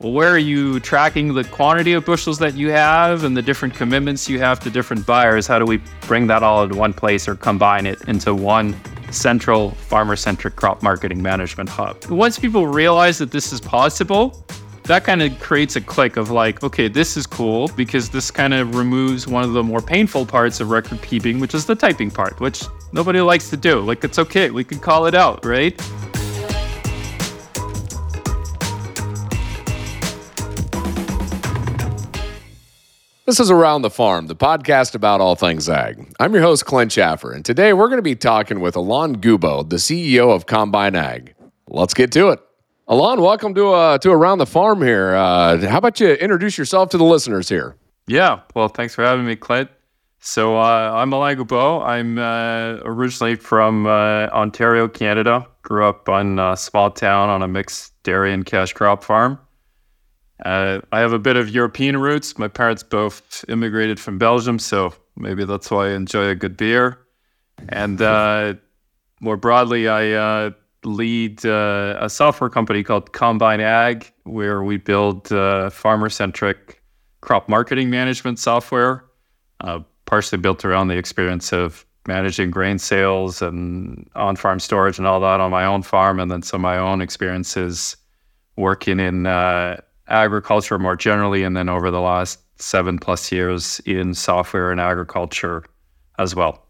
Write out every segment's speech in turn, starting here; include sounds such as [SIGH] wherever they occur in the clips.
where are you tracking the quantity of bushels that you have and the different commitments you have to different buyers? How do we bring that all into one place or combine it into one central farmer centric crop marketing management hub? Once people realize that this is possible, that kind of creates a click of like, okay, this is cool because this kind of removes one of the more painful parts of record keeping, which is the typing part, which nobody likes to do. Like, it's okay, we can call it out, right? This is Around the Farm, the podcast about all things ag. I'm your host, Clint Chaffer, and today we're going to be talking with Alain Goubau, the CEO of Combyne Ag. Let's get to it. Alain, welcome to uh, to Around the Farm here. Uh, how about you introduce yourself to the listeners here? Yeah, well, thanks for having me, Clint. So uh, I'm Alain Goubau. I'm uh, originally from uh, Ontario, Canada. Grew up on a small town on a mixed dairy and cash crop farm. Uh, I have a bit of European roots. My parents both immigrated from Belgium, so maybe that's why I enjoy a good beer. And uh, more broadly, I uh, lead uh, a software company called Combyne Ag, where we build uh, farmer-centric crop marketing management software, uh, partially built around the experience of managing grain sales and on-farm storage and all that on my own farm, and then some of my own experiences working in agriculture more generally, and then over the last seven plus years in software and agriculture as well.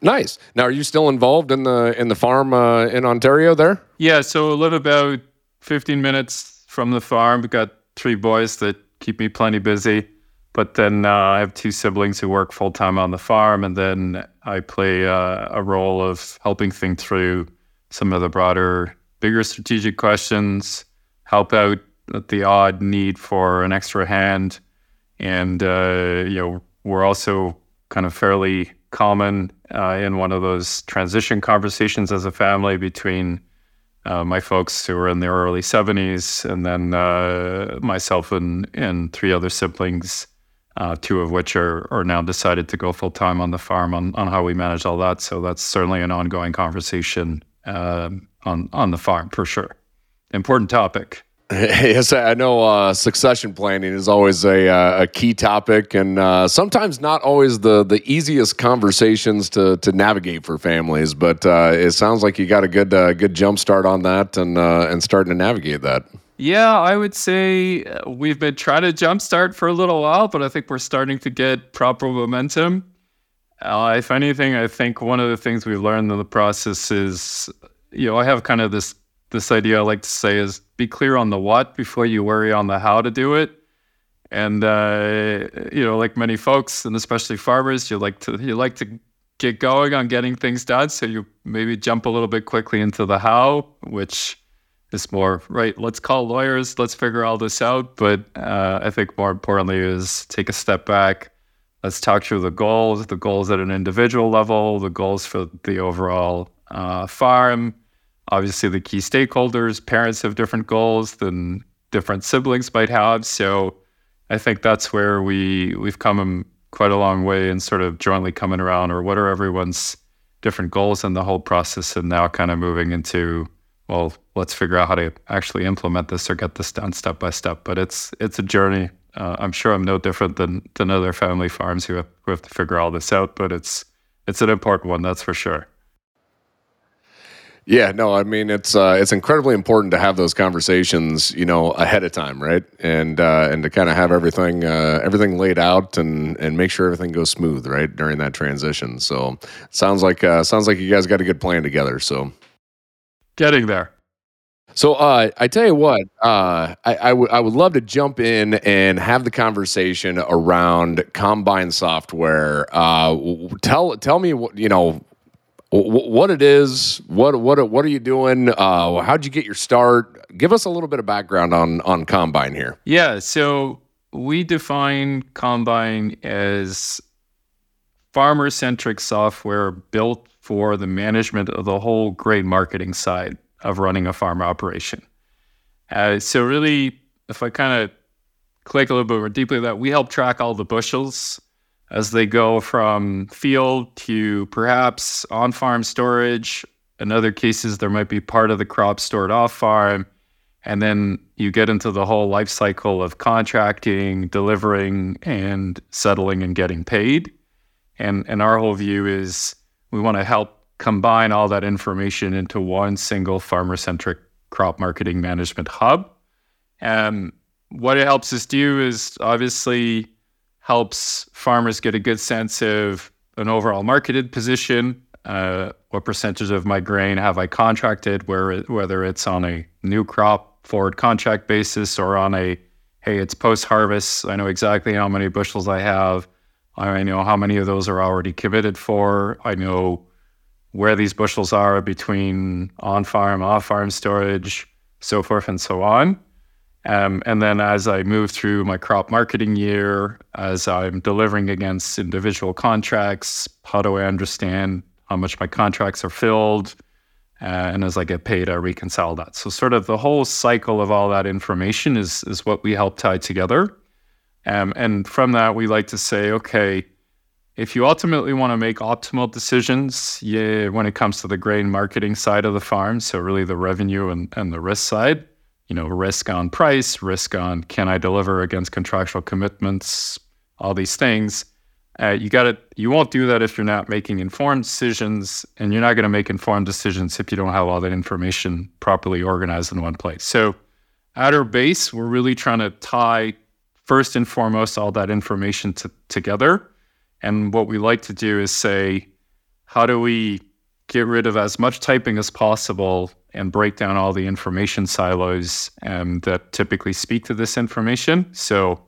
Nice. Now, are you still involved in the in the farm uh, in Ontario there? Yeah. So I live about 15 minutes from the farm. We've got three boys that keep me plenty busy. But then uh, I have two siblings who work full time on the farm, and then I play uh, a role of helping think through some of the broader, bigger strategic questions, help out the odd need for an extra hand, and uh, you know we're also kind of fairly common uh, in one of those transition conversations as a family between uh, my folks who are in their early 70s and then uh, myself and, and three other siblings, uh, two of which are, are now decided to go full time on the farm on, on how we manage all that. So that's certainly an ongoing conversation um, on, on the farm for sure. Important topic. [LAUGHS] Yes, I know uh, succession planning is always a, uh, a key topic, and uh, sometimes not always the, the easiest conversations to, to navigate for families. But uh, it sounds like you got a good uh, good jump start on that, and uh, and starting to navigate that. Yeah, I would say we've been trying to jumpstart for a little while, but I think we're starting to get proper momentum. if anything, I think one of the things we learned in the process is, you know, I have kind of this this idea I like to say is be clear on the what before you worry on the how to do it. And uh, you know, like many folks, and especially farmers, you like to you like to get going on getting things done. So you maybe jump a little bit quickly into the how, which is more right. Let's call lawyers. Let's figure all this out. But uh, I think more importantly is take a step back. Let's talk through the goals, the goals at an individual level, the goals for the overall uh, farm, obviously the key stakeholders, parents have different goals than different siblings might have. So I think that's where we we've come quite a long way in sort of jointly coming around or what are everyone's different goals in the whole process and now kind of moving into well let's figure out how to actually implement this or get this done step by step. But it's it's a journey. Uh, i'm sure i'm no different than than other family farms who have, who have to figure all this out but it's it's an important one that's for sure yeah, no, I mean it's uh, it's incredibly important to have those conversations, you know, ahead of time, right? And uh, and to kind of have everything uh, everything laid out and and make sure everything goes smooth, right, during that transition. So sounds like uh, sounds like you guys got a good plan together. So getting there. So uh, I tell you what, uh, I, I, w- I would love to jump in and have the conversation around Combyne software. Uh, tell tell me what you know what it is, what what what are you doing? Uh, how'd you get your start? Give us a little bit of background on on Combyne here. Yeah, so we define Combyne as farmer centric software built for the management of the whole grain marketing side of running a farm operation. Uh, so really, if I kind of click a little bit more deeply that, we help track all the bushels as they go from field to perhaps on farm storage. In other cases, there might be part of the crop stored off farm. And then you get into the whole life cycle of contracting, delivering, and settling and getting paid. And, and our whole view is we want to help combine all that information into one single farmer centric crop marketing management hub. And what it helps us do is obviously helps farmers get a good sense of an overall marketed position. Uh, what percentage of my grain have I contracted? Where whether it's on a new crop forward contract basis or on a hey, it's post harvest. I know exactly how many bushels I have. I know how many of those are already committed for. I know where these bushels are between on farm, off farm storage, so forth and so on. Um, and then as I move through my crop marketing year, as I'm delivering against individual contracts, how do I understand how much my contracts are filled? Uh, and as I get paid, I reconcile that. So, sort of the whole cycle of all that information is, is what we help tie together. Um, and from that, we like to say, okay, if you ultimately want to make optimal decisions, yeah, when it comes to the grain marketing side of the farm, so really the revenue and, and the risk side, you know, risk on price, risk on can I deliver against contractual commitments, all these things. Uh, you got to you won't do that if you're not making informed decisions, and you're not going to make informed decisions if you don't have all that information properly organized in one place. So, at our base, we're really trying to tie first and foremost all that information to, together. And what we like to do is say, how do we get rid of as much typing as possible and break down all the information silos um, that typically speak to this information. So,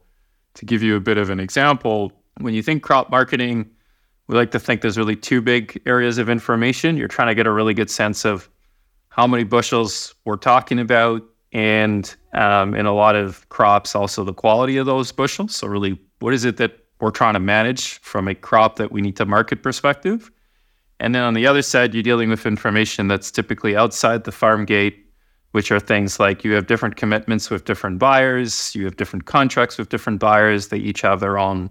to give you a bit of an example, when you think crop marketing, we like to think there's really two big areas of information. You're trying to get a really good sense of how many bushels we're talking about, and um, in a lot of crops, also the quality of those bushels. So, really, what is it that we're trying to manage from a crop that we need to market perspective? And then on the other side, you're dealing with information that's typically outside the farm gate, which are things like you have different commitments with different buyers, you have different contracts with different buyers. They each have their own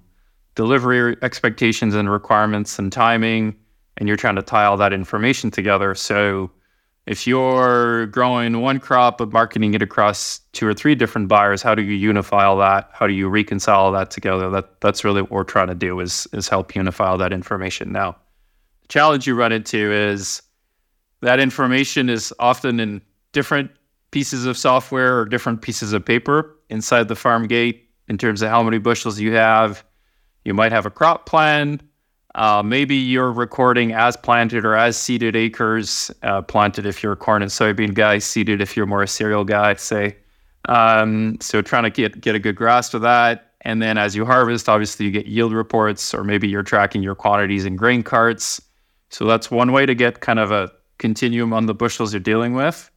delivery expectations and requirements and timing, and you're trying to tie all that information together. So if you're growing one crop but marketing it across two or three different buyers, how do you unify all that? How do you reconcile all that together? That that's really what we're trying to do is is help unify all that information. Now, challenge you run into is that information is often in different pieces of software or different pieces of paper inside the farm gate in terms of how many bushels you have. You might have a crop plan. Uh, maybe you're recording as planted or as seeded acres, uh, planted if you're a corn and soybean guy, seeded if you're more a cereal guy, say. Um, so trying to get get a good grasp of that. And then as you harvest, obviously you get yield reports, or maybe you're tracking your quantities in grain carts. So that's one way to get kind of a continuum on the bushels you're dealing with.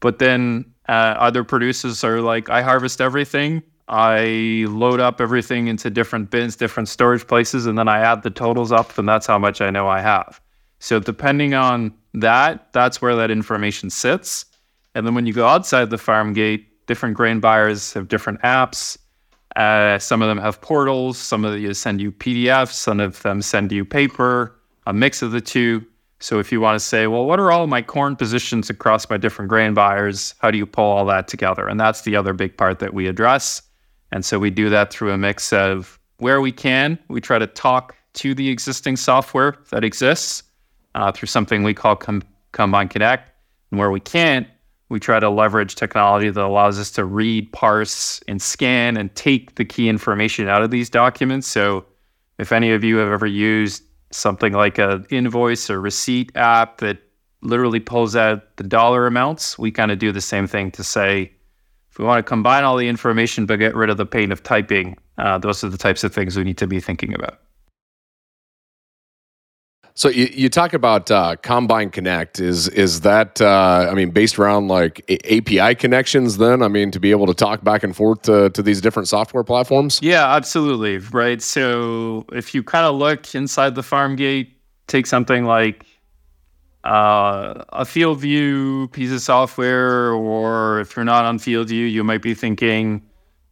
But then uh, other producers are like, I harvest everything. I load up everything into different bins, different storage places, and then I add the totals up, and that's how much I know I have. So depending on that, that's where that information sits. And then when you go outside the farm gate, different grain buyers have different apps. Uh, some of them have portals. Some of them send you PDFs. Some of them send you paper a mix of the two. So if you want to say, well, what are all my corn positions across my different grain buyers? How do you pull all that together? And that's the other big part that we address. And so we do that through a mix of where we can, we try to talk to the existing software that exists uh, through something we call Com- Combyne Connect. And where we can't, we try to leverage technology that allows us to read, parse, and scan and take the key information out of these documents. So if any of you have ever used something like an invoice or receipt app that literally pulls out the dollar amounts. We kind of do the same thing to say, if we want to combine all the information but get rid of the pain of typing, uh, those are the types of things we need to be thinking about. So you, you talk about uh, Combyne Connect. Is is that uh, I mean based around like A- API connections? Then I mean to be able to talk back and forth to, to these different software platforms. Yeah, absolutely. Right. So if you kind of look inside the farm gate, take something like uh, a FieldView piece of software, or if you're not on FieldView, you might be thinking,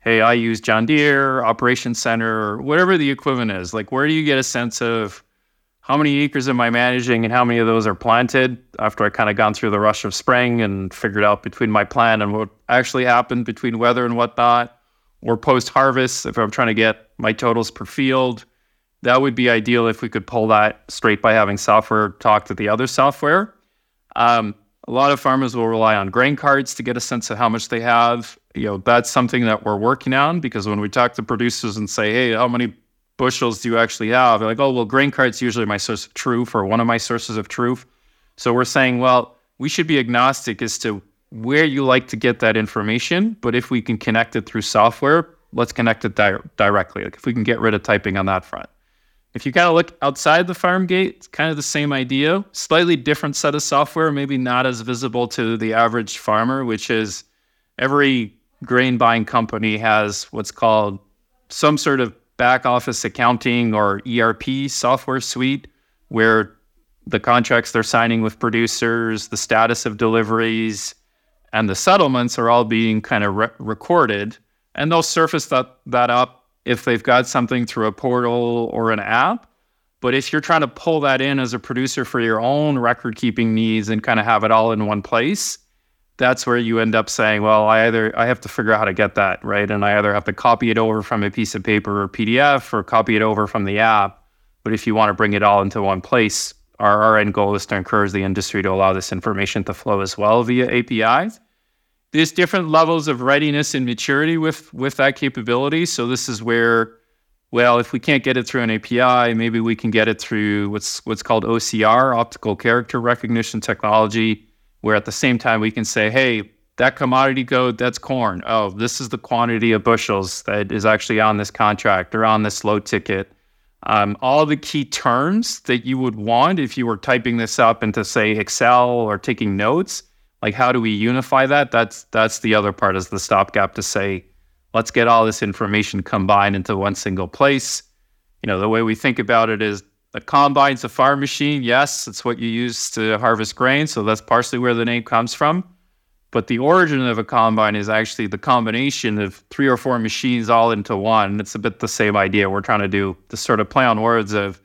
"Hey, I use John Deere Operations Center, or whatever the equivalent is." Like, where do you get a sense of how many acres am I managing and how many of those are planted after I kind of gone through the rush of spring and figured out between my plan and what actually happened between weather and whatnot, or post harvest if I'm trying to get my totals per field. That would be ideal if we could pull that straight by having software talk to the other software. Um, a lot of farmers will rely on grain carts to get a sense of how much they have. You know, that's something that we're working on because when we talk to producers and say, hey, how many bushels do you actually have? They're like, oh, well, grain cart's usually my source of truth or one of my sources of truth. So we're saying, well, we should be agnostic as to where you like to get that information. But if we can connect it through software, let's connect it di- directly. Like if we can get rid of typing on that front. If you kind of look outside the farm gate, it's kind of the same idea, slightly different set of software, maybe not as visible to the average farmer, which is every grain buying company has what's called some sort of back office accounting or ERP software suite where the contracts they're signing with producers, the status of deliveries, and the settlements are all being kind of re- recorded. And they'll surface that, that up if they've got something through a portal or an app. But if you're trying to pull that in as a producer for your own record keeping needs and kind of have it all in one place, that's where you end up saying, well, I either I have to figure out how to get that, right? And I either have to copy it over from a piece of paper or PDF or copy it over from the app. But if you want to bring it all into one place, our, our end goal is to encourage the industry to allow this information to flow as well via APIs. There's different levels of readiness and maturity with with that capability. So this is where, well, if we can't get it through an API, maybe we can get it through what's what's called OCR, optical character recognition technology where at the same time we can say, hey, that commodity code, that's corn. Oh, this is the quantity of bushels that is actually on this contract or on this load ticket. Um, all the key terms that you would want if you were typing this up into say Excel or taking notes. Like how do we unify that? That's that's the other part is the stopgap to say, let's get all this information combined into one single place. You know, the way we think about it is the combine's a farm machine. Yes, it's what you use to harvest grain. So that's partially where the name comes from. But the origin of a combine is actually the combination of three or four machines all into one. It's a bit the same idea. We're trying to do the sort of play on words of,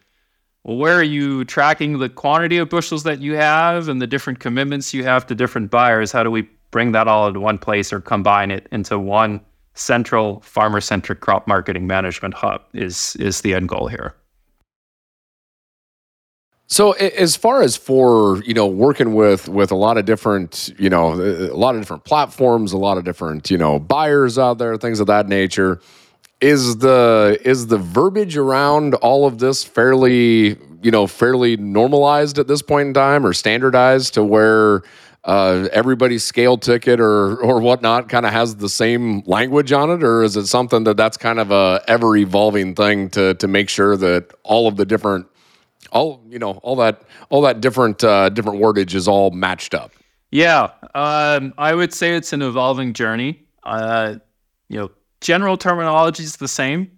well, where are you tracking the quantity of bushels that you have and the different commitments you have to different buyers? How do we bring that all into one place or combine it into one central farmer centric crop marketing management hub? Is is the end goal here. So as far as for you know working with with a lot of different you know a lot of different platforms, a lot of different you know buyers out there, things of that nature, is the is the verbiage around all of this fairly you know fairly normalized at this point in time or standardized to where uh, everybody's scale ticket or or whatnot kind of has the same language on it, or is it something that that's kind of a ever evolving thing to to make sure that all of the different all you know all that all that different uh, different wordage is all matched up. Yeah, um, I would say it's an evolving journey. Uh, you know, general terminology is the same.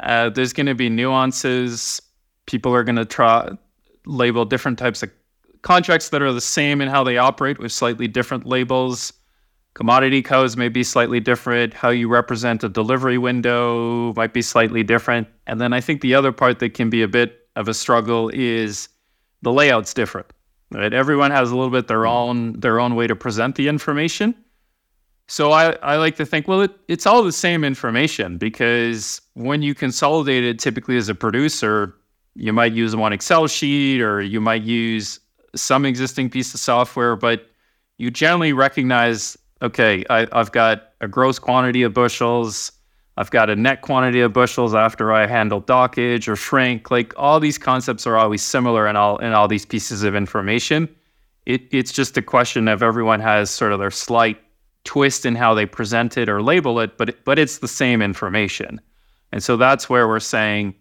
Uh, there's going to be nuances. People are going to try label different types of contracts that are the same in how they operate with slightly different labels. Commodity codes may be slightly different. How you represent a delivery window might be slightly different. And then I think the other part that can be a bit of a struggle is the layout's different. Right? Everyone has a little bit their mm. own their own way to present the information. So I, I like to think, well, it, it's all the same information because when you consolidate it, typically as a producer, you might use one Excel sheet or you might use some existing piece of software, but you generally recognize, okay, I, I've got a gross quantity of bushels. I've got a net quantity of bushels after I handle dockage or shrink. Like all these concepts are always similar in all in all these pieces of information. It, it's just a question of everyone has sort of their slight twist in how they present it or label it, but but it's the same information. And so that's where we're saying,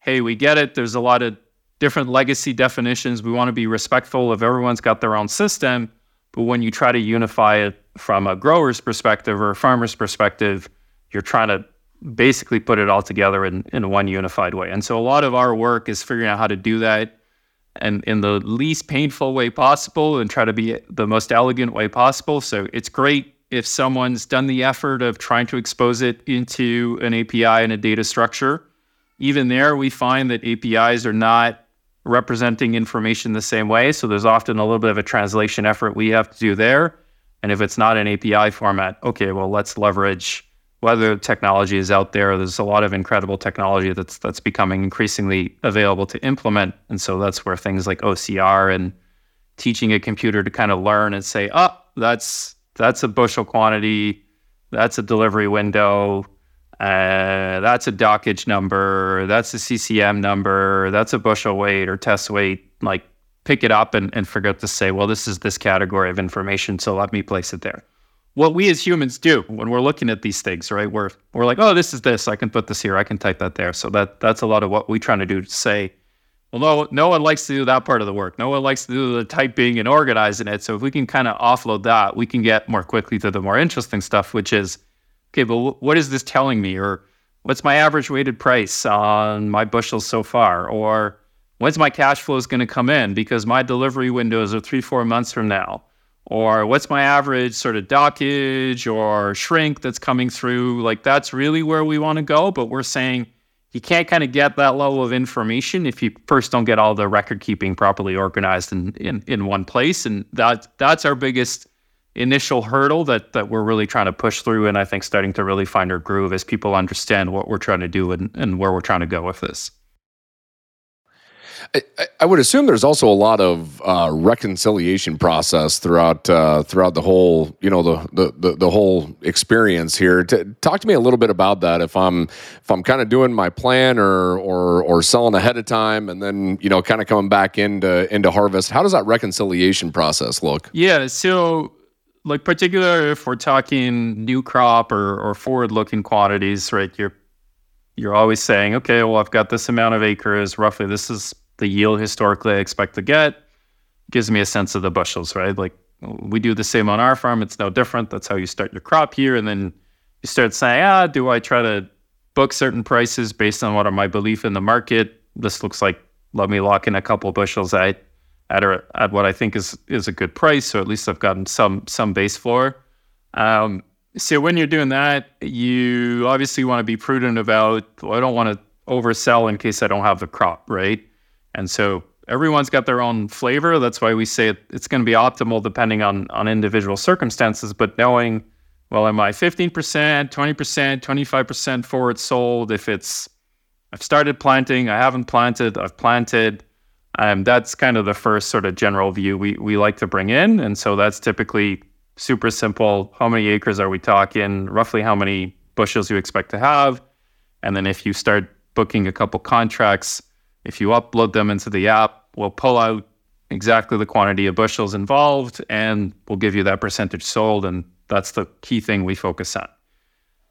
hey, we get it. There's a lot of different legacy definitions. We want to be respectful of everyone's got their own system, but when you try to unify it from a grower's perspective or a farmer's perspective, you're trying to basically put it all together in, in one unified way. And so a lot of our work is figuring out how to do that and in the least painful way possible and try to be the most elegant way possible. So it's great if someone's done the effort of trying to expose it into an API and a data structure. Even there, we find that APIs are not representing information the same way. So there's often a little bit of a translation effort we have to do there. And if it's not an API format, okay, well, let's leverage whether technology is out there. There's a lot of incredible technology that's that's becoming increasingly available to implement. And so that's where things like OCR and teaching a computer to kind of learn and say, oh, that's that's a bushel quantity, that's a delivery window, uh, that's a dockage number, that's a CCM number, that's a bushel weight or test weight. Like pick it up and, and forget to say, well, this is this category of information, so let me place it there. What we as humans do when we're looking at these things, right? We're we're like, oh, this is this. I can put this here. I can type that there. So that that's a lot of what we're trying to do to say, well, no, no one likes to do that part of the work. No one likes to do the typing and organizing it. So if we can kind of offload that, we can get more quickly to the more interesting stuff, which is, okay, but what is this telling me? Or what's my average weighted price on my bushels so far? Or when's my cash flows going to come in because my delivery windows are three, four months from now? Or what's my average sort of dockage or shrink that's coming through? Like that's really where we want to go. But we're saying you can't kind of get that level of information if you first don't get all the record keeping properly organized in, in, in one place. And that that's our biggest initial hurdle that that we're really trying to push through and I think starting to really find our groove as people understand what we're trying to do and, and where we're trying to go with this. I, I, would assume there's also a lot of uh, reconciliation process throughout uh, throughout the whole you know the the the, the whole experience here. T- talk to me a little bit about that. If I'm if I'm kind of doing my plan or or or selling ahead of time, and then you know kind of coming back into into harvest, how does that reconciliation process look? Yeah, so like particular if we're talking new crop or or forward looking quantities, right? You're you're always saying, okay, well, I've got this amount of acres, roughly this is the yield historically I expect to get gives me a sense of the bushels, right? Like we do the same on our farm. It's no different. That's how you start your crop here. And then you start saying, ah, do I try to book certain prices based on what are my belief in the market? This looks like let me lock in a couple bushels at at, at what I think is is a good price. So at least I've gotten some some base floor. Um, so when you're doing that, you obviously want to be prudent about. Well, I don't want to oversell in case I don't have the crop, right? And so everyone's got their own flavor. That's why we say it, it's going to be optimal depending on on individual circumstances. But knowing, well, am I 15%, 20%, 25% forward sold? If it's I've started planting, I haven't planted, I've planted. Um, that's kind of the first sort of general view we we like to bring in. And so that's typically super simple. How many acres are we talking? Roughly how many bushels you expect to have? And then if you start booking a couple contracts, if you upload them into the app, we'll pull out exactly the quantity of bushels involved and we'll give you that percentage sold. And that's the key thing we focus on.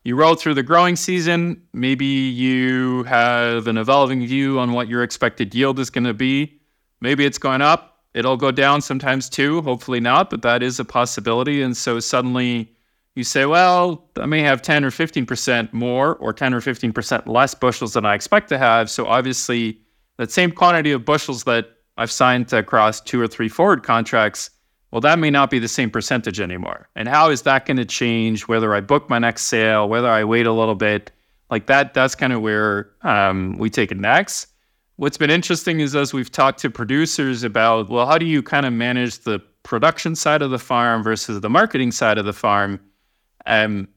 You roll through the growing season, maybe you have an evolving view on what your expected yield is going to be. Maybe it's going up, it'll go down sometimes too, hopefully not, but that is a possibility. And so suddenly you say, well, I may have 10 or 15% more or 10 or 15% less bushels than I expect to have. So obviously, that same quantity of bushels that I've signed across two or three forward contracts, well, that may not be the same percentage anymore. And how is that going to change whether I book my next sale, whether I wait a little bit? Like that, that's kind of where um, we take it next. What's been interesting is as we've talked to producers about, well, how do you kind of manage the production side of the farm versus the marketing side of the farm? Um,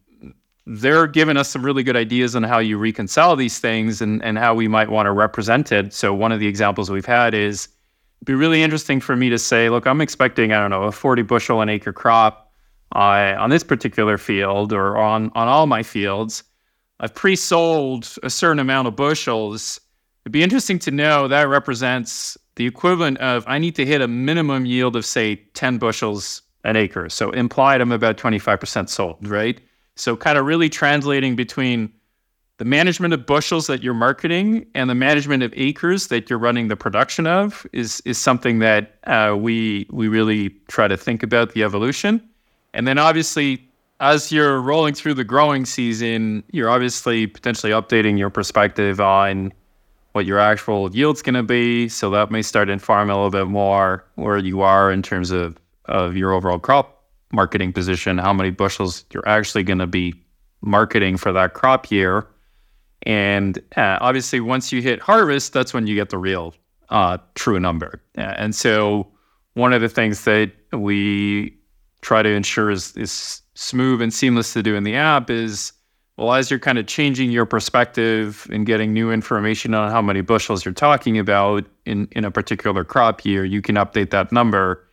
they're giving us some really good ideas on how you reconcile these things and, and how we might want to represent it. So one of the examples we've had is be really interesting for me to say, look, I'm expecting, I don't know, a 40 bushel an acre crop uh, on this particular field or on, on all my fields. I've pre-sold a certain amount of bushels. It'd be interesting to know that represents the equivalent of I need to hit a minimum yield of say 10 bushels an acre. So implied I'm about 25% sold, right? So, kind of really translating between the management of bushels that you're marketing and the management of acres that you're running the production of is is something that uh, we we really try to think about the evolution. And then obviously, as you're rolling through the growing season, you're obviously potentially updating your perspective on what your actual yield's going to be. So that may start informing a little bit more where you are in terms of of your overall crop marketing position, how many bushels you're actually going to be marketing for that crop year. And uh, obviously, once you hit harvest, that's when you get the real uh, true number. And so one of the things that we try to ensure is, is smooth and seamless to do in the app is well, as you're kind of changing your perspective and getting new information on how many bushels you're talking about in, in a particular crop year, you can update that number.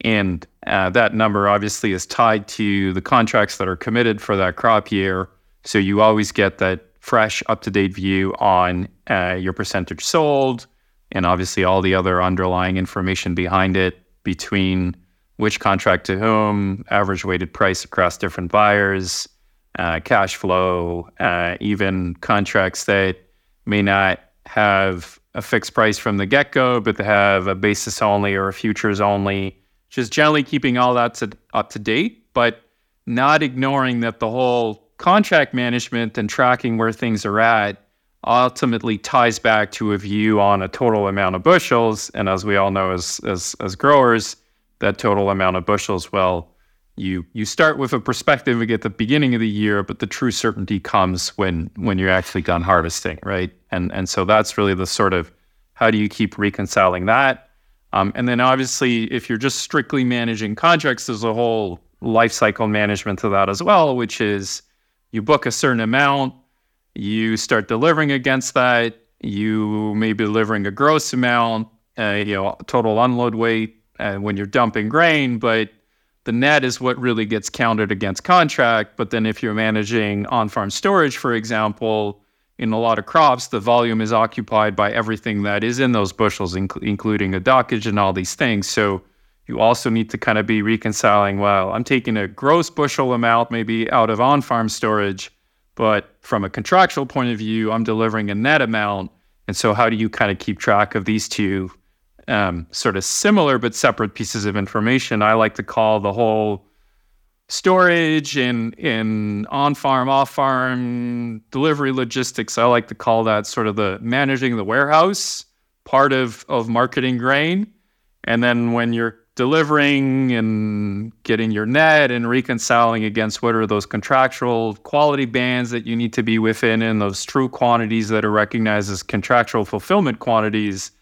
And uh, that number obviously is tied to the contracts that are committed for that crop year. So you always get that fresh, up to date view on uh, your percentage sold and obviously all the other underlying information behind it between which contract to whom, average weighted price across different buyers, uh, cash flow, uh, even contracts that may not have a fixed price from the get go, but they have a basis only or a futures only. Just generally keeping all that to, up to date, but not ignoring that the whole contract management and tracking where things are at ultimately ties back to a view on a total amount of bushels. And as we all know, as as as growers, that total amount of bushels, well, you you start with a perspective at the beginning of the year, but the true certainty comes when when you're actually done harvesting, right? And and so that's really the sort of how do you keep reconciling that? Um, and then obviously, if you're just strictly managing contracts, there's a whole life cycle management to that as well, which is you book a certain amount, you start delivering against that, you may be delivering a gross amount, uh, you know, total unload weight uh, when you're dumping grain, but the net is what really gets counted against contract. But then if you're managing on farm storage, for example, in a lot of crops, the volume is occupied by everything that is in those bushels, inc- including a dockage and all these things. So you also need to kind of be reconciling well, I'm taking a gross bushel amount maybe out of on farm storage, but from a contractual point of view, I'm delivering a net amount. And so, how do you kind of keep track of these two um, sort of similar but separate pieces of information. I like to call the whole storage and in on farm, off farm delivery logistics. I like to call that sort of the managing the warehouse part of of marketing grain. And then when you're delivering and getting your net and reconciling against what are those contractual quality bands that you need to be within and those true quantities that are recognized as contractual fulfillment quantities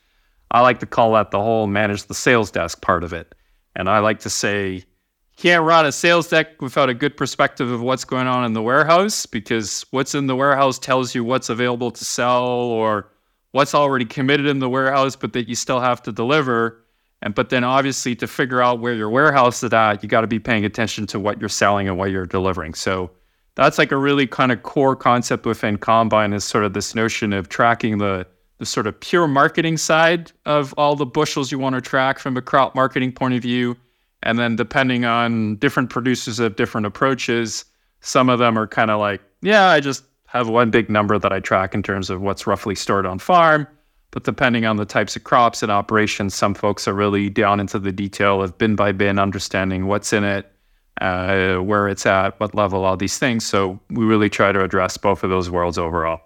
I like to call that the whole manage the sales desk part of it. And I like to say, can't run a sales deck without a good perspective of what's going on in the warehouse because what's in the warehouse tells you what's available to sell or what's already committed in the warehouse, but that you still have to deliver. And but then obviously to figure out where your warehouse is at, you got to be paying attention to what you're selling and what you're delivering. So that's like a really kind of core concept within Combyne is sort of this notion of tracking the the sort of pure marketing side of all the bushels you want to track from a crop marketing point of view. And then depending on different producers have different approaches, some of them are kind of like, yeah, I just have one big number that I track in terms of what's roughly stored on farm. But depending on the types of crops and operations, some folks are really down into the detail of bin by bin, understanding what's in it, uh, where it's at, what level, all these things. So we really try to address both of those worlds overall.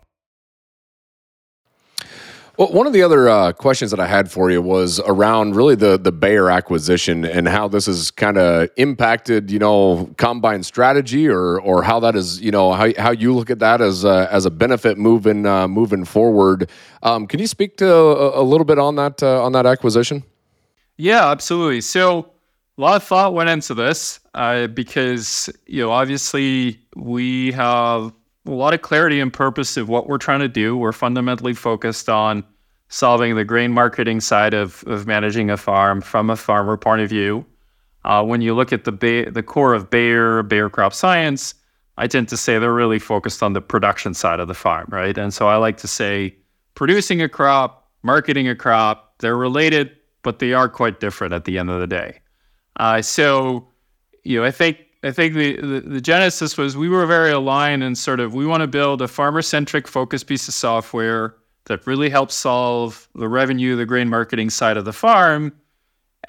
Well, one of the other uh, questions that I had for you was around really the the Bayer acquisition and how this has kind of impacted, you know, Combyne strategy, or or how that is, you know, how, how you look at that as a, as a benefit moving uh, moving forward. Um, can you speak to a, a little bit on that uh, on that acquisition? Yeah, absolutely. So a lot of thought went into this uh, because you know obviously we have a lot of clarity and purpose of what we're trying to do. We're fundamentally focused on solving the grain marketing side of, of managing a farm from a farmer point of view. Uh, when you look at the the core of Bayer, Bayer Crop Science, I tend to say they're really focused on the production side of the farm, right? And so I like to say producing a crop, marketing a crop, they're related, but they are quite different at the end of the day. Uh, so, you know, I think I think the, the, the, genesis was we were very aligned and sort of we want to build a farmer centric focused piece of software that really helps solve the revenue, the grain marketing side of the farm.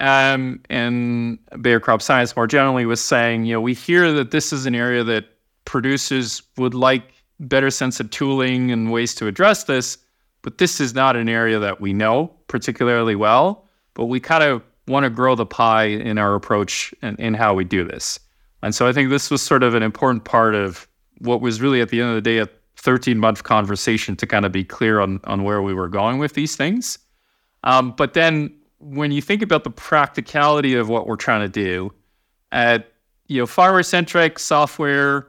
Um, and Bayer Crop Science more generally was saying, you know, we hear that this is an area that producers would like better sense of tooling and ways to address this, but this is not an area that we know particularly well. But we kind of want to grow the pie in our approach and in how we do this. And so I think this was sort of an important part of what was really at the end of the day a 13 month conversation to kind of be clear on, on where we were going with these things. Um, but then when you think about the practicality of what we're trying to do, at you know farmer centric software,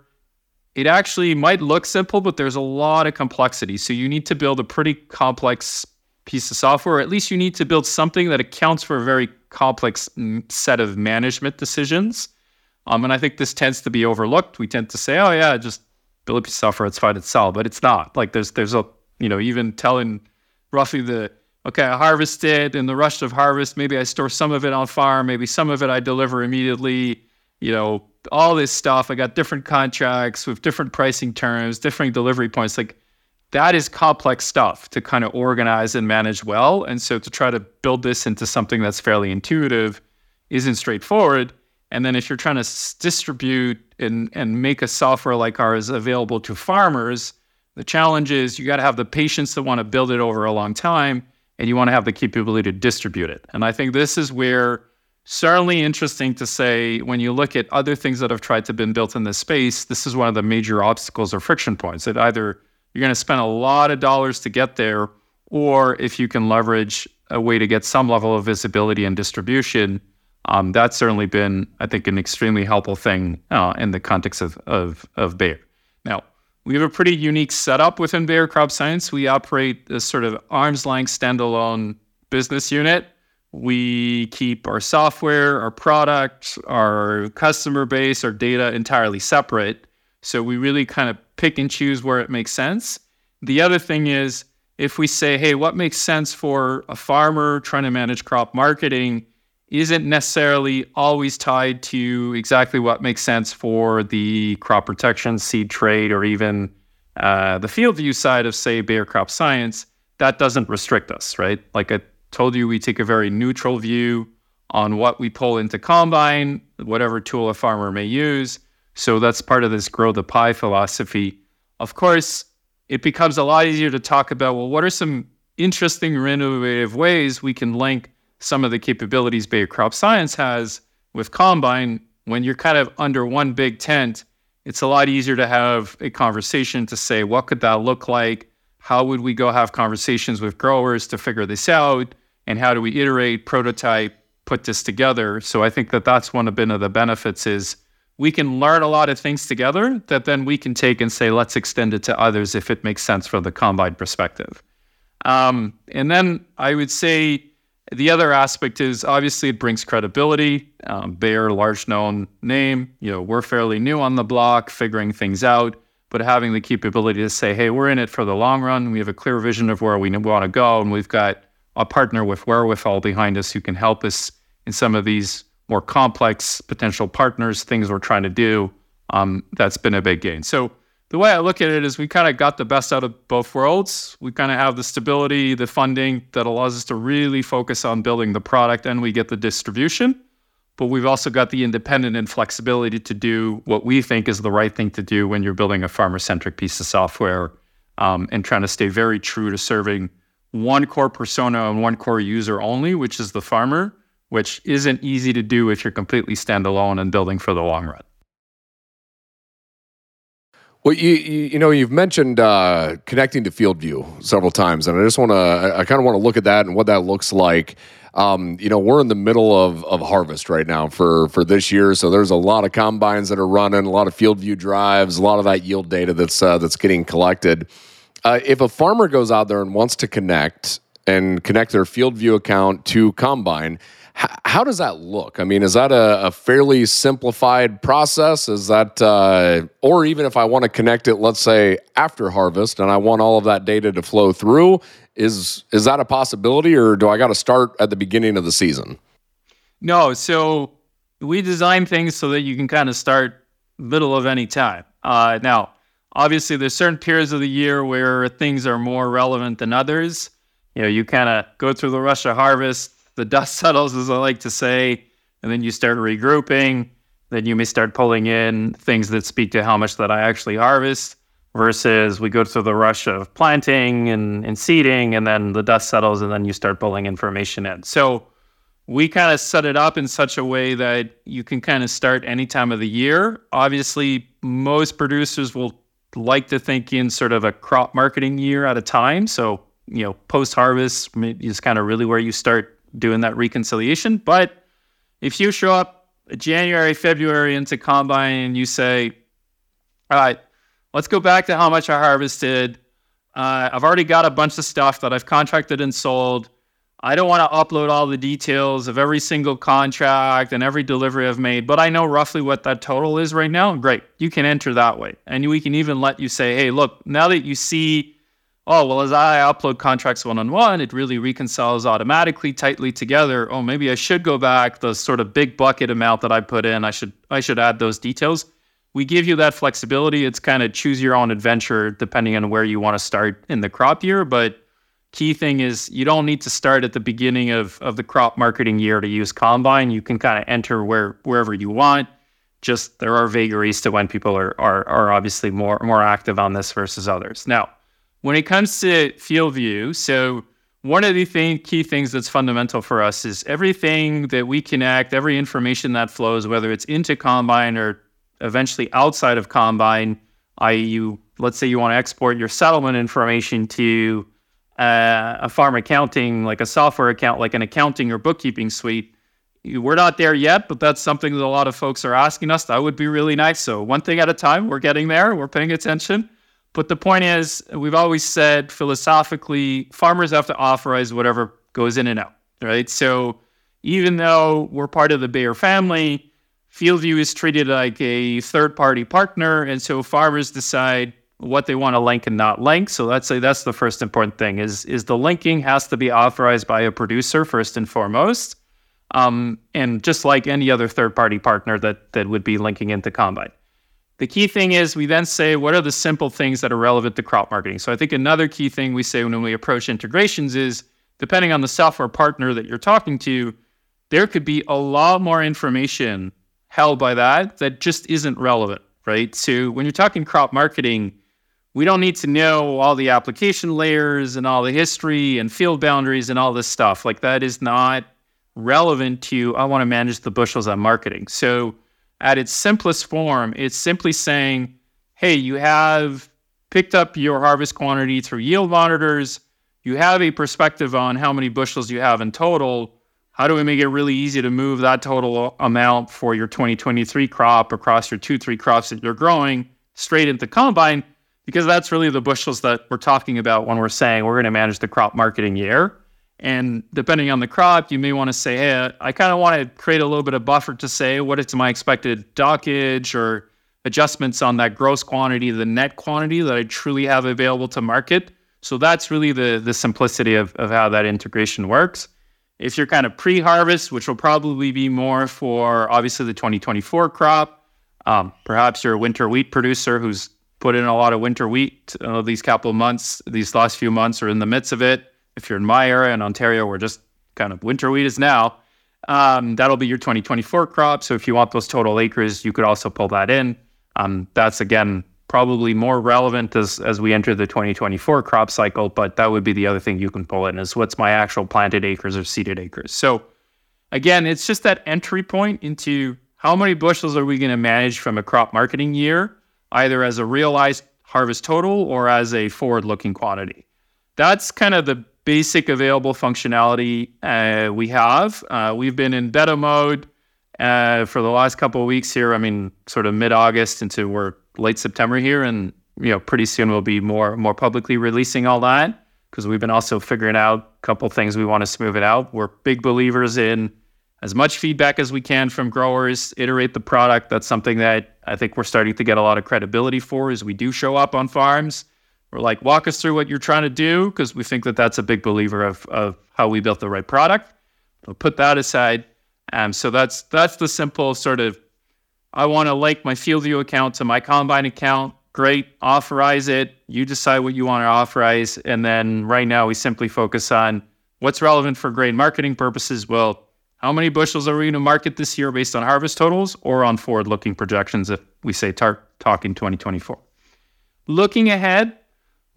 it actually might look simple, but there's a lot of complexity. So you need to build a pretty complex piece of software, or at least you need to build something that accounts for a very complex set of management decisions. Um, and I think this tends to be overlooked. We tend to say, "Oh yeah, just build piece of software, it's fine, it's solid," but it's not. Like there's there's a you know even telling roughly the okay, I harvested in the rush of harvest. Maybe I store some of it on farm. Maybe some of it I deliver immediately. You know, all this stuff. I got different contracts with different pricing terms, different delivery points. Like that is complex stuff to kind of organize and manage well. And so to try to build this into something that's fairly intuitive isn't straightforward. And then if you're trying to distribute and, and make a software like ours available to farmers, the challenge is you got to have the patience to want to build it over a long time and you want to have the capability to distribute it. And I think this is where certainly interesting to say when you look at other things that have tried to been built in this space, this is one of the major obstacles or friction points that either you're going to spend a lot of dollars to get there, or if you can leverage a way to get some level of visibility and distribution, um, that's certainly been, I think, an extremely helpful thing uh, in the context of, of, of Bayer. Now, we have a pretty unique setup within Bayer Crop Science. We operate this sort of arm's length standalone business unit. We keep our software, our product, our customer base, our data entirely separate. So we really kind of pick and choose where it makes sense. The other thing is if we say, hey, what makes sense for a farmer trying to manage crop marketing isn't necessarily always tied to exactly what makes sense for the crop protection, seed trade, or even uh, the FieldView side of, say, Bayer crop science. That doesn't restrict us, right? Like I told you, we take a very neutral view on what we pull into Combyne, whatever tool a farmer may use. So that's part of this grow the pie philosophy. Of course, it becomes a lot easier to talk about well, what are some interesting or innovative ways we can link some of the capabilities Bayer Crop Science has with Combyne when you're kind of under one big tent. It's a lot easier to have a conversation to say, what could that look like? How would we go have conversations with growers to figure this out? And how do we iterate, prototype, put this together? So I think that that's one of of the benefits is we can learn a lot of things together that then we can take and say, let's extend it to others if it makes sense from the Combyne perspective. Um, and then I would say the other aspect is obviously it brings credibility. Um, large known name. You know, we're fairly new on the block, figuring things out, but having the capability to say, hey, we're in it for the long run. We have a clear vision of where we want to go, and we've got a partner with wherewithal behind us who can help us in some of these more complex potential partners, things we're trying to do. Um, that's been a big gain. So the way I look at it is we kind of got the best out of both worlds. We kind of have the stability, the funding that allows us to really focus on building the product and we get the distribution. But we've also got the independent and flexibility to do what we think is the right thing to do when you're building a farmer centric piece of software um, and trying to stay very true to serving one core persona and one core user only, which is the farmer, which isn't easy to do if you're completely standalone and building for the long run. Well, you, you, you know you've mentioned uh, connecting to FieldView several times, and I just want to I, kind of want to look at that and what that looks like. Um, you know, we're in the middle of, of harvest right now for for this year, so there's a lot of combines that are running, a lot of FieldView drives, a lot of that yield data that's uh, that's getting collected. Uh, if a farmer goes out there and wants to connect and connect their FieldView account to Combyne, how does that look? I mean, is that a, a fairly simplified process? Is that, uh, or even if I want to connect it, let's say after harvest, and I want all of that data to flow through, is is that a possibility, or do I got to start at the beginning of the season? No, so we design things so that you can kind of start middle of any time. Uh, now, obviously, there's certain periods of the year where things are more relevant than others. You know, you kind of go through the rush of harvest the dust [LAUGHS] settles, as I like to say, and then you start regrouping. Then you may start pulling in things that speak to how much that I actually harvest versus we go through the rush of planting and, and seeding, and then the dust settles, and then you start pulling information in. So we kind of set it up in such a way that you can kind of start any time of the year. Obviously, most producers will like to think in sort of a crop marketing year at a time. So you know, post harvest is kind of really where you start doing that reconciliation. But if you show up January, February into Combyne and you say, all right, let's go back to how much I harvested. Uh, I've already got a bunch of stuff that I've contracted and sold. I don't want to upload all the details of every single contract and every delivery I've made, but I know roughly what that total is right now. Great. You can enter that way. And we can even let you say, hey, look, now that you see oh, well, as I upload contracts one on one, it really reconciles automatically, tightly together. Oh, maybe I should go back the sort of big bucket amount that I put in. I should I should add those details. We give you that flexibility. It's kind of choose your own adventure depending on where you want to start in the crop year. But key thing is you don't need to start at the beginning of, of the crop marketing year to use Combyne. You can kind of enter where wherever you want. Just there are vagaries to when people are are, are obviously more more active on this versus others. Now when it comes to FieldView, so one of the thing, key things that's fundamental for us is everything that we connect, every information that flows, whether it's into Combyne or eventually outside of Combyne, i.e., you let's say you want to export your settlement information to uh, a farm accounting, like a software account, like an accounting or bookkeeping suite. We're not there yet, but that's something that a lot of folks are asking us. That would be really nice. So one thing at a time, we're getting there. We're paying attention. But the point is, we've always said philosophically, farmers have to authorize whatever goes in and out, right? So even though we're part of the Bayer family, FieldView is treated like a third party partner. And so farmers decide what they want to link and not link. So let's say that's the first important thing is, is the linking has to be authorized by a producer first and foremost. Um, and just like any other third party partner that, that would be linking into Combyne. The key thing is we then say, what are the simple things that are relevant to crop marketing? So I think another key thing we say when we approach integrations is depending on the software partner that you're talking to, there could be a lot more information held by that that just isn't relevant, right? So when you're talking crop marketing, we don't need to know all the application layers and all the history and field boundaries and all this stuff. Like that is not relevant to I want to manage the bushels I'm marketing. So at its simplest form, it's simply saying, hey, you have picked up your harvest quantity through yield monitors. You have a perspective on how many bushels you have in total. How do we make it really easy to move that total amount for your 2023 crop across your two, three crops that you're growing straight into Combyne? Because that's really the bushels that we're talking about when we're saying we're going to manage the crop marketing year. And depending on the crop, you may want to say, hey, I kind of want to create a little bit of buffer to say what is my expected dockage or adjustments on that gross quantity, the net quantity that I truly have available to market. So that's really the the simplicity of, of how that integration works. If you're kind of pre-harvest, which will probably be more for obviously the 2024 crop, um, perhaps you're a winter wheat producer who's put in a lot of winter wheat uh, these couple months, these last few months, or in the midst of it if you're in my area in Ontario, we're just kind of winter wheat is now. Um, that'll be your 2024 crop. So if you want those total acres, you could also pull that in. Um, that's again probably more relevant as as we enter the 2024 crop cycle. But that would be the other thing you can pull in is what's my actual planted acres or seeded acres. So again, it's just that entry point into how many bushels are we going to manage from a crop marketing year, either as a realized harvest total or as a forward looking quantity. That's kind of the basic available functionality uh, we have. Uh, we've been in beta mode uh, for the last couple of weeks here. I mean, sort of mid August into we're late September here, and you know, pretty soon we'll be more more publicly releasing all that because we've been also figuring out a couple things we want to smooth it out. We're big believers in as much feedback as we can from growers, iterate the product. That's something that I think we're starting to get a lot of credibility for as we do show up on farms we're like, walk us through what you're trying to do because we think that that's a big believer of, of how we built the right product. We'll put that aside. Um, so that's that's the simple sort of. I want to link my FieldView account to my Combyne account. Great, authorize it. You decide what you want to authorize, and then right now we simply focus on what's relevant for grain marketing purposes. Well, how many bushels are we going to market this year based on harvest totals or on forward-looking projections? If we say tar- talking 2024. Looking ahead,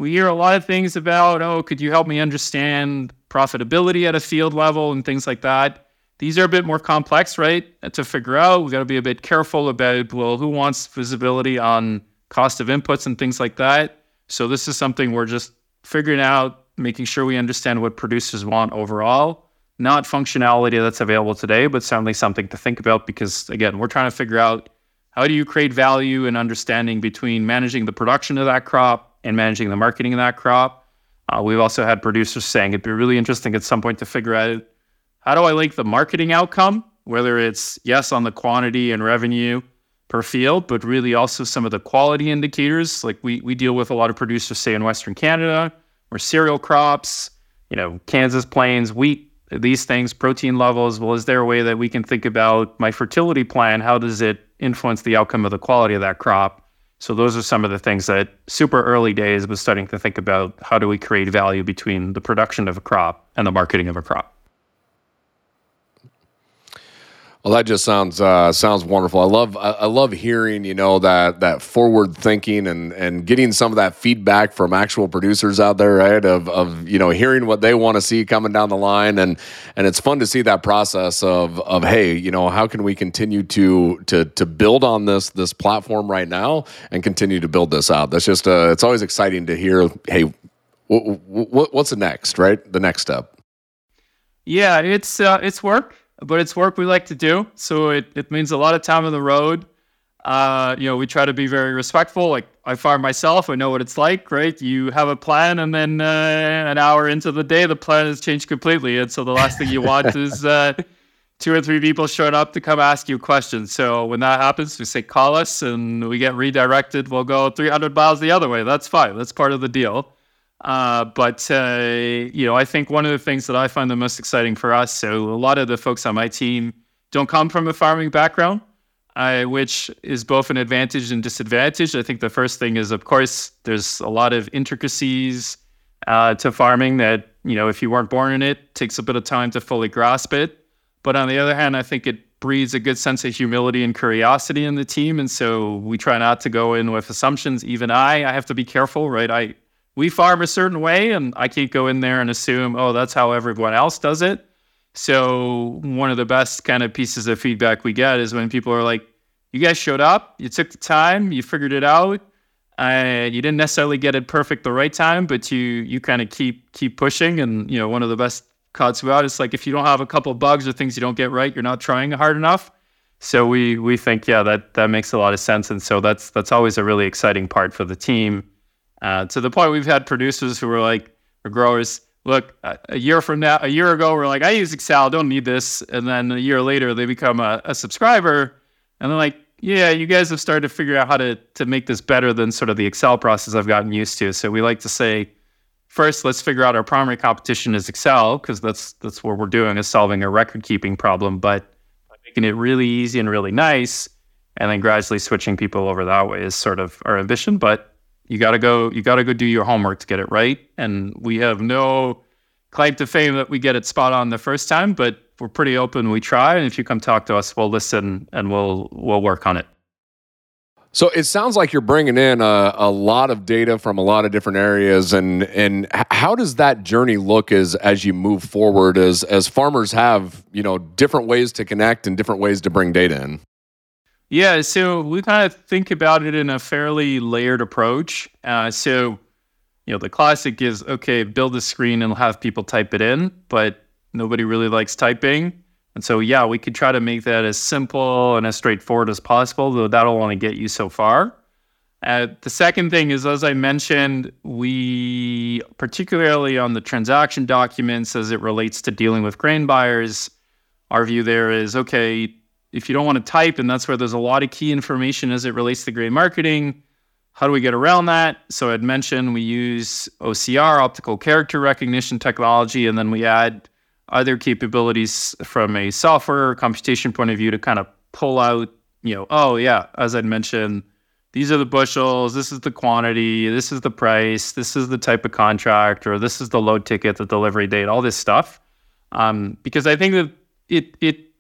we hear a lot of things about, oh, could you help me understand profitability at a field level and things like that. These are a bit more complex, right? To figure out, we got to be a bit careful about, well, who wants visibility on cost of inputs and things like that. So this is something we're just figuring out making sure we understand what producers want overall, not functionality that's available today, but certainly something to think about because, again, we're trying to figure out how do you create value and understanding between managing the production of that crop and managing the marketing of that crop. Uh, we've also had producers saying it'd be really interesting at some point to figure out how do I link the marketing outcome, whether it's yes on the quantity and revenue per field, but really also some of the quality indicators. Like we we deal with a lot of producers, say in Western Canada, or cereal crops, you know, Kansas plains, wheat, these things, protein levels. Well, is there a way that we can think about my fertility plan? How does it influence the outcome of the quality of that crop? So those are some of the things that super early days was starting to think about how do we create value between the production of a crop and the marketing of a crop. Well, that just sounds uh, sounds wonderful. I love I, love hearing you know that that forward thinking and and getting some of that feedback from actual producers out there, right? Of of you know hearing what they want to see coming down the line, and and it's fun to see that process of of hey, you know, how can we continue to to to build on this this platform right now and continue to build this out? That's just uh, it's always exciting to hear. Hey, w- w- what's the next? Right, the next step. Yeah, it's uh, it's work but it's work we like to do. So it, it means a lot of time on the road. Uh, you know, we try to be very respectful. Like I farm myself, I know what it's like, right? You have a plan, and then uh, an hour into the day, the plan has changed completely. And so the last thing you want [LAUGHS] is uh, two or three people showing up to come ask you questions. So when that happens, we say, call us and we get redirected. We'll go 300 miles the other way. That's fine. That's part of the deal. Uh, but uh, you know, I think one of the things that I find the most exciting for us. So a lot of the folks on my team don't come from a farming background, uh, which is both an advantage and disadvantage. I think the first thing is, of course, there's a lot of intricacies uh, to farming that you know, if you weren't born in it, takes a bit of time to fully grasp it. But on the other hand, I think it breeds a good sense of humility and curiosity in the team, and so we try not to go in with assumptions. Even I, I have to be careful, right? I we farm a certain way and I can't go in there and assume, oh, that's how everyone else does it. So one of the best kind of pieces of feedback we get is when people are like, you guys showed up, you took the time, you figured it out. Uh, you didn't necessarily get it perfect the right time, but you you kind of keep keep pushing. And you know, one of the best cuts about is like if you don't have a couple bugs or things you don't get right, you're not trying hard enough. So we we think yeah that that makes a lot of sense, and so that's that's always a really exciting part for the team uh, to the point we've had producers who were like, or growers, look, a year from now, a year ago, we're like, I use Excel, don't need this. And then a year later, they become a, a subscriber. And they're like, yeah, you guys have started to figure out how to, to make this better than sort of the Excel process I've gotten used to. So we like to say, first, let's figure out our primary competition is Excel, because that's, that's what we're doing is solving a record keeping problem. But making it really easy and really nice, and then gradually switching people over that way is sort of our ambition. But you got to go. You got to go do your homework to get it right. And we have no claim to fame that we get it spot on the first time, but we're pretty open. We try, and if you come talk to us, we'll listen and we'll we'll work on it. So it sounds like you're bringing in a, a lot of data from a lot of different areas, and and how does that journey look as as you move forward? As as farmers have you know different ways to connect and different ways to bring data in. Yeah, so we kind of think about it in a fairly layered approach. Uh, so, you know, the classic is okay, build a screen and have people type it in, but nobody really likes typing. And so, yeah, we could try to make that as simple and as straightforward as possible, though that'll only get you so far. Uh, the second thing is, as I mentioned, we, particularly on the transaction documents as it relates to dealing with grain buyers, our view there is okay, if you don't want to type, and that's where there's a lot of key information as it relates to grain marketing, how do we get around that? So I'd mentioned we use OCR, optical character recognition technology, and then we add other capabilities from a software computation point of view to kind of pull out, you know, oh yeah, as I'd mentioned, these are the bushels, this is the quantity, this is the price, this is the type of contract, or this is the load ticket, the delivery date, all this stuff. Um, because I think that it it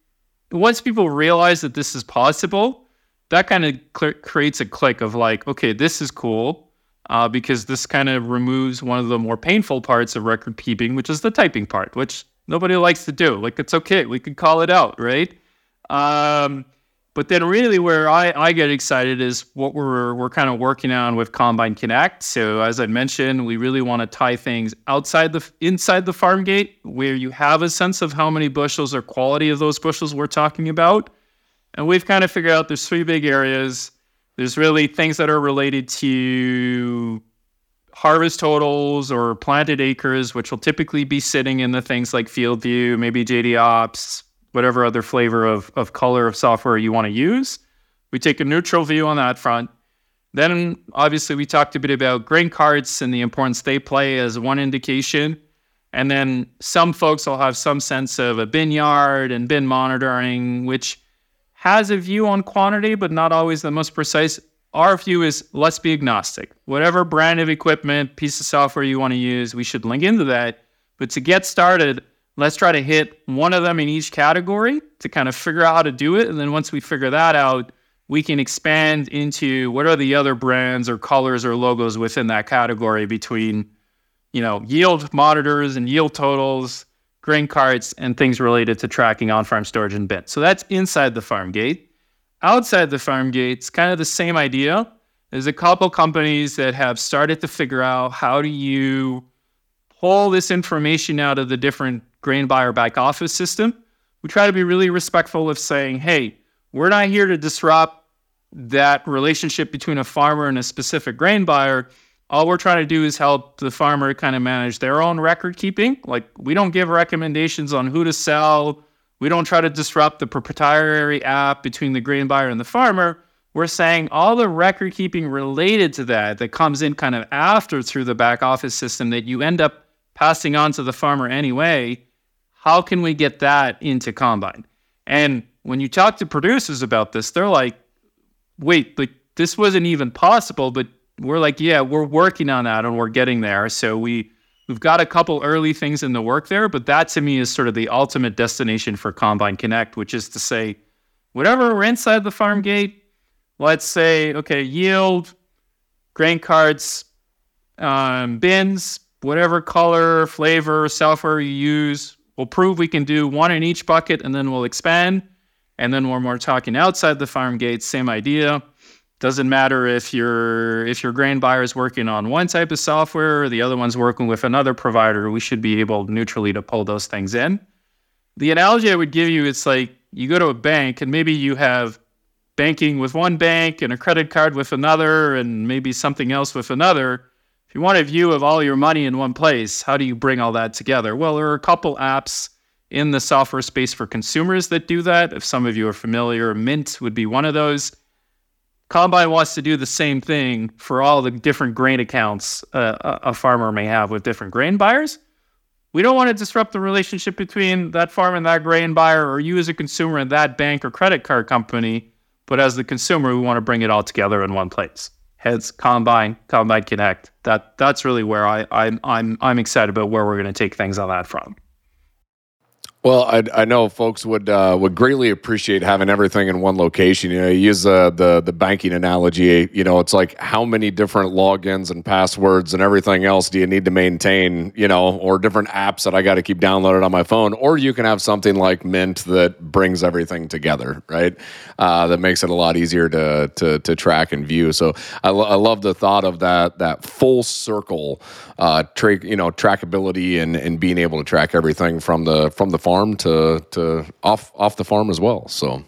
once people realize that this is possible, that kind of cl- creates a click of like, okay, this is cool. Uh, because this kind of removes one of the more painful parts of record keeping, which is the typing part, which nobody likes to do. Like, it's okay. We can call it out, right? Um, But then really where I, I get excited is what we're we're kind of working on with Combyne Connect. So as I mentioned, we really want to tie things outside the inside the farm gate where you have a sense of how many bushels or quality of those bushels we're talking about. And we've kind of figured out there's three big areas. There's really things that are related to harvest totals or planted acres, which will typically be sitting in the things like FieldView, maybe JD Ops, whatever other flavor of, of color of software you want to use. We take a neutral view on that front. Then, obviously, we talked a bit about grain carts and the importance they play as one indication. And then some folks will have some sense of a bin yard and bin monitoring, which has a view on quantity, but not always the most precise. Our view is let's be agnostic. Whatever brand of equipment, piece of software you want to use, we should link into that. But to get started, Let's try to hit one of them in each category to kind of figure out how to do it. And then once we figure that out, we can expand into what are the other brands or colors or logos within that category between, you know, yield monitors and yield totals, grain carts, and things related to tracking on-farm storage and bin. So that's inside the farm gate. Outside the farm gate, it's kind of the same idea. There's a couple companies that have started to figure out how do you pull this information out of the different grain buyer back office system. We try to be really respectful of saying, hey, we're not here to disrupt that relationship between a farmer and a specific grain buyer. All we're trying to do is help the farmer kind of manage their own record keeping. Like, we don't give recommendations on who to sell. We don't try to disrupt the proprietary app between the grain buyer and the farmer. We're saying all the record keeping related to that, that comes in kind of after through the back office system that you end up passing on to the farmer anyway. How can we get that into Combyne? And when you talk to producers about this, they're like, wait, like this wasn't even possible, but we're like, yeah, we're working on that and we're getting there. So we we've got a couple early things in the work there, but that to me is sort of the ultimate destination for Combyne Connect, which is to say, whatever we're inside the farm gate, let's say, okay, yield, grain carts, um, bins, whatever color, flavor, software you use, we'll prove we can do one in each bucket and then we'll expand. And then when we're talking outside the farm gate, same idea. Doesn't matter if your if your grain buyer is working on one type of software or the other one's working with another provider, we should be able neutrally to pull those things in. The analogy I would give you it's like you go to a bank and maybe you have banking with one bank and a credit card with another and maybe something else with another if you want a view of all your money in one place, how do you bring all that together? Well, there are a couple apps in the software space for consumers that do that. If some of you are familiar, Mint would be one of those. Combyne wants to do the same thing for all the different grain accounts uh, a farmer may have with different grain buyers. We don't want to disrupt the relationship between that farm and that grain buyer, or you as a consumer and that bank or credit card company. But as the consumer, we want to bring it all together in one place heads Combyne Combyne Connect. That that's really where i i'm i'm, I'm excited about where we're going to take things on that from well, I, I know folks would uh, would greatly appreciate having everything in one location. You know, you use uh, the the banking analogy. You know, it's like how many different logins and passwords and everything else do you need to maintain? You know, or different apps that I got to keep downloaded on my phone. Or you can have something like Mint that brings everything together, right? Uh, that makes it a lot easier to to to track and view. So I, lo- I love the thought of that that full circle, uh, tra- you know, trackability and and being able to track everything from the from the farm farm to to off off the farm as well. So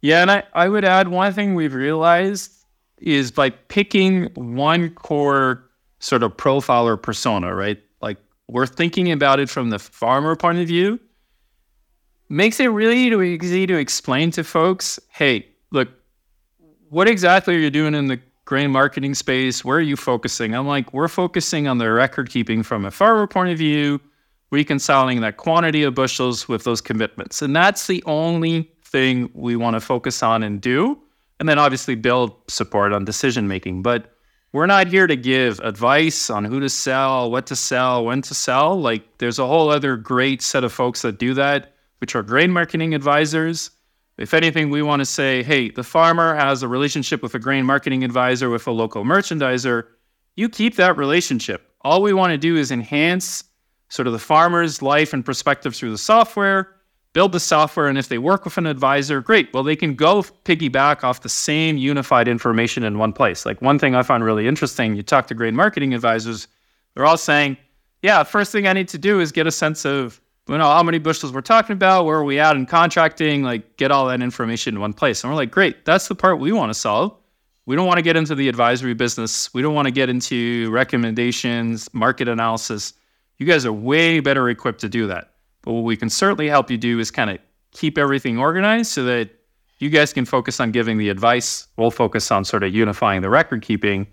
yeah, and I, I would add one thing we've realized is by picking one core sort of profile or persona, right? Like we're thinking about it from the farmer point of view, makes it really easy to explain to folks, hey, look, what exactly are you doing in the grain marketing space? Where are you focusing? I'm like, we're focusing on the record keeping from a farmer point of view reconciling that quantity of bushels with those commitments. And that's the only thing we want to focus on and do. And then obviously build support on decision making. But we're not here to give advice on who to sell, what to sell, when to sell. Like there's a whole other great set of folks that do that, which are grain marketing advisors. If anything, we want to say, hey, the farmer has a relationship with a grain marketing advisor, with a local merchandiser. You keep that relationship. All we want to do is enhance sort of the farmer's life and perspective through the software. build the software. And if they work with an advisor, great. Well, they can go piggyback off the same unified information in one place. Like one thing I find really interesting, you talk to great marketing advisors, they're all saying, yeah, first thing I need to do is get a sense of you know how many bushels we're talking about, where are we at in contracting, like get all that information in one place. And we're like, great, that's the part we want to solve. We don't want to get into the advisory business. We don't want to get into recommendations, market analysis. You guys are way better equipped to do that. But what we can certainly help you do is kind of keep everything organized so that you guys can focus on giving the advice. We'll focus on sort of unifying the record keeping.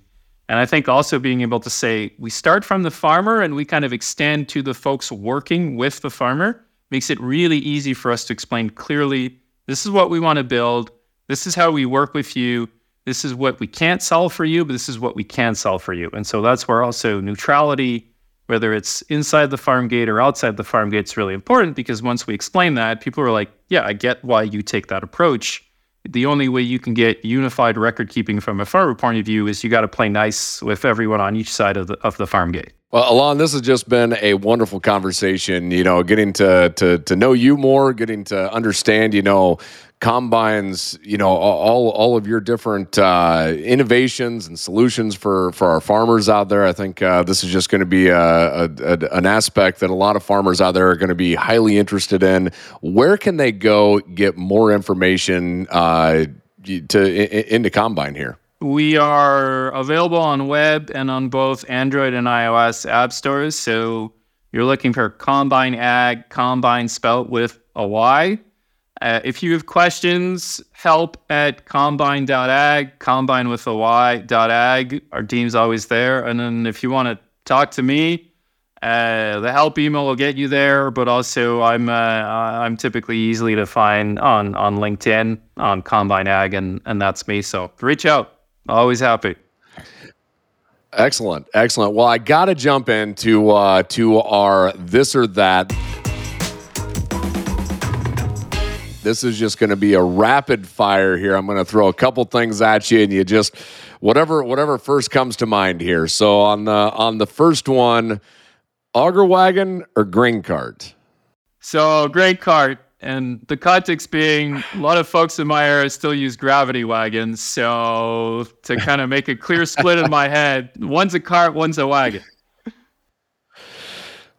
And I think also being able to say, we start from the farmer and we kind of extend to the folks working with the farmer makes it really easy for us to explain clearly this is what we want to build. This is how we work with you. This is what we can't solve for you, but this is what we can solve for you. And so that's where also neutrality whether it's inside the farm gate or outside the farm gate is really important because once we explain that, people are like, yeah, I get why you take that approach. The only way you can get unified record keeping from a farmer point of view is you got to play nice with everyone on each side of the of the farm gate. Well, Alain, this has just been a wonderful conversation. You know, getting to to to know you more, getting to understand, you know, Combyne's, you know, all all of your different uh, innovations and solutions for for our farmers out there. I think uh, this is just going to be a, a, a, an aspect that a lot of farmers out there are going to be highly interested in. Where can they go get more information uh, to into Combyne here? We are available on web and on both Android and iOS app stores. So you're looking for Combyne Ag, Combine spelt with a Y uh, if you have questions, help at combyne.ag, combine with a y.ag. Our team's always there. And then if you want to talk to me, uh, the help email will get you there. But also, I'm uh, I'm typically easily to find on on LinkedIn on Combyne Ag, and and that's me. So reach out. Always happy. Excellent, excellent. Well, I got to jump into uh, to our this or that. This is just going to be a rapid fire here. I'm going to throw a couple things at you, and you just whatever whatever first comes to mind here. So on the on the first one, auger wagon or grain cart. So grain cart, and the context being a lot of folks in my area still use gravity wagons. So to kind of make a clear split in my head, one's a cart, one's a wagon.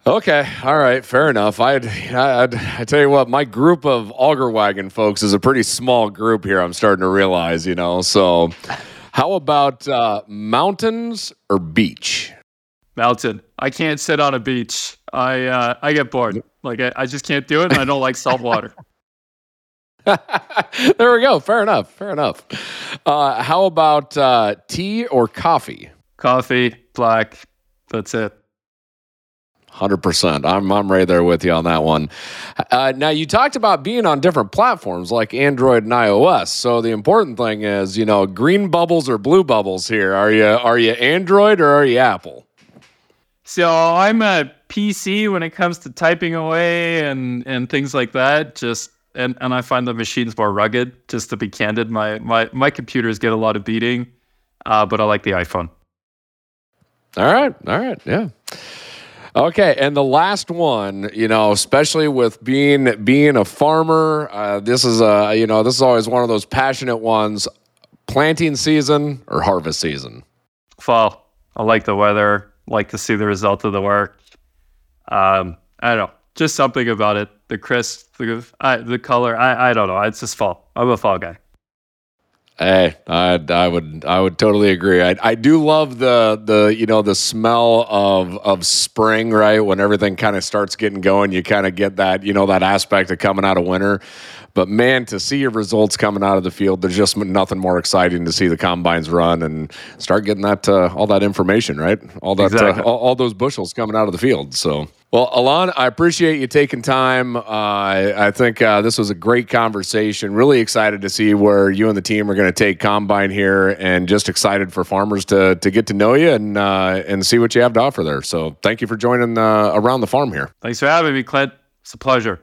Okay, all right, fair enough. I'd, I'd, I tell you what, my group of auger wagon folks is a pretty small group here. I'm starting to realize, you know. So, how about uh, mountains or beach? Mountain. I can't sit on a beach. I uh, I get bored. Like I, I just can't do it, and I don't like salt water. [LAUGHS] [LAUGHS] there we go. Fair enough. Fair enough. Uh, how about uh, tea or coffee? Coffee, black. That's it. Hundred percent. I'm I'm right there with you on that one. Uh, now you talked about being on different platforms like Android and iOS. So the important thing is, you know, green bubbles or blue bubbles here. Are you are you Android or are you Apple? So I'm a PC when it comes to typing away and and things like that. Just and and I find the machines more rugged. Just to be candid, my my my computers get a lot of beating, uh, but I like the iPhone. All right, all right, yeah. Okay, and the last one, you know, especially with being being a farmer, uh, this is a you know this is always one of those passionate ones. Planting season or harvest season? Fall. I like the weather. Like to see the result of the work. Um, I don't know, just something about it. The crisp, the the color. I I don't know. It's just fall. I'm a fall guy. Hey, I, I would I would totally agree. I, I do love the the you know the smell of of spring, right? When everything kind of starts getting going, you kind of get that you know that aspect of coming out of winter. But man, to see your results coming out of the field, there's just nothing more exciting to see the combines run and start getting that uh, all that information, right? All that uh, exactly. uh, all, all, those bushels coming out of the field. So, well, Alain, I appreciate you taking time. Uh, I, I, think uh, this was a great conversation. Really excited to see where you and the team are going to take Combyne here, and just excited for farmers to to get to know you and uh, and see what you have to offer there. So, thank you for joining around the farm here. Thanks for having me, Clint. It's a pleasure.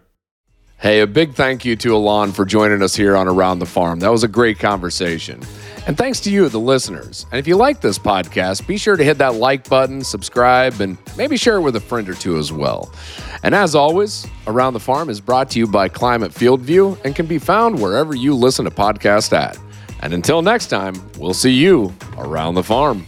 Hey, a big thank you to Alain for joining us here on Around the Farm. That was a great conversation. And thanks to you, the listeners. And if you like this podcast, be sure to hit that like button, subscribe, and maybe share it with a friend or two as well. And as always, Around the Farm is brought to you by Climate FieldView and can be found wherever you listen to podcasts at. And until next time, we'll see you around the farm.